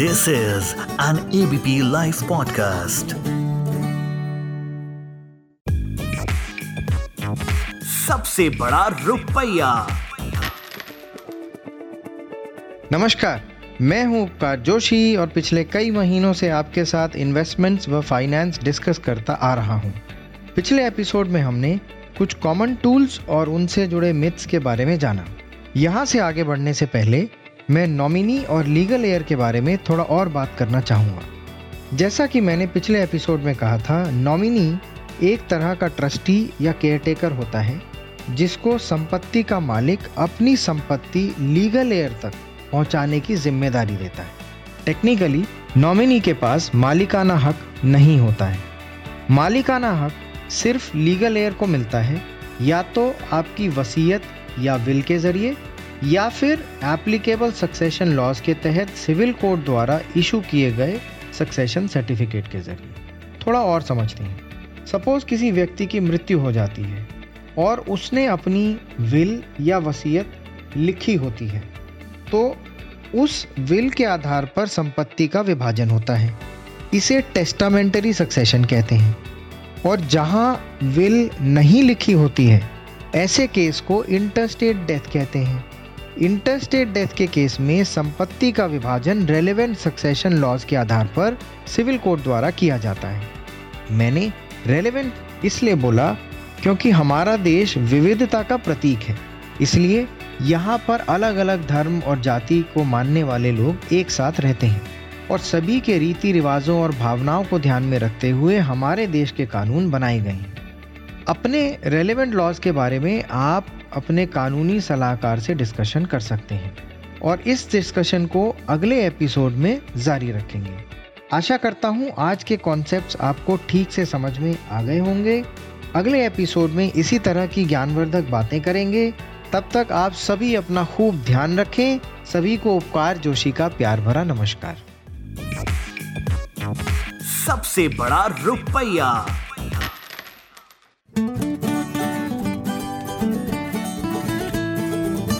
This is an ABP Life podcast. सबसे बड़ा रुपया नमस्कार, मैं हूँ उपकार जोशी और पिछले कई महीनों से आपके साथ इन्वेस्टमेंट्स व फाइनेंस डिस्कस करता आ रहा हूँ। पिछले एपिसोड में हमने कुछ कॉमन टूल्स और उनसे जुड़े मिथ्स के बारे में जाना यहाँ से आगे बढ़ने से पहले मैं नॉमिनी और लीगल एयर के बारे में थोड़ा और बात करना चाहूँगा। जैसा कि मैंने पिछले एपिसोड में कहा था, नॉमिनी एक तरह का ट्रस्टी या केयरटेकर होता है, जिसको संपत्ति का मालिक अपनी संपत्ति लीगल एयर तक पहुँचाने की ज़िम्मेदारी देता है। टेक्निकली, नॉमिनी के पास मालिकाना हक नहीं होता है। मालिकाना हक सिर्फ़ लीगल एयर को मिलता है, या तो आपकी वसीयत या विल के ज़रिए या फिर एप्लीकेबल सक्सेशन लॉज के तहत सिविल कोर्ट द्वारा इशू किए गए सक्सेशन सर्टिफिकेट के ज़रिए। थोड़ा और समझते हैं। सपोज़ किसी व्यक्ति की मृत्यु हो जाती है और उसने अपनी विल या वसीयत लिखी होती है तो उस विल के आधार पर संपत्ति का विभाजन होता है। इसे टेस्टामेंटरी सक्सेशन कहते हैं। और जहाँ विल नहीं लिखी होती है, ऐसे केस को इंटरस्टेट डेथ कहते हैं। इंटरस्टेट डेथ के केस में संपत्ति का विभाजन रेलेवेंट सक्सेशन लॉज के आधार पर सिविल कोर्ट द्वारा किया जाता है। मैंने रेलेवेंट इसलिए बोला क्योंकि हमारा देश विविधता का प्रतीक है। इसलिए यहाँ पर अलग अलग धर्म और जाति को मानने वाले लोग एक साथ रहते हैं और सभी के रीति रिवाजों और भावनाओं को ध्यान में रखते हुए हमारे देश के कानून बनाए गए हैं। अपने रेलेवेंट लॉज के बारे में आप अपने कानूनी सलाहकार से डिस्कशन कर सकते हैं और इस डिस्कशन को अगले एपिसोड में जारी रखेंगे। आशा करता हूँ आज के कॉन्सेप्ट्स आपको ठीक से समझ में आ गए होंगे। अगले एपिसोड में इसी तरह की ज्ञानवर्धक बातें करेंगे। तब तक आप सभी अपना खूब ध्यान रखें, सभी को उपकार, जोशी का प्यार भरा नमस्कार। सबसे बड़ा रुपया।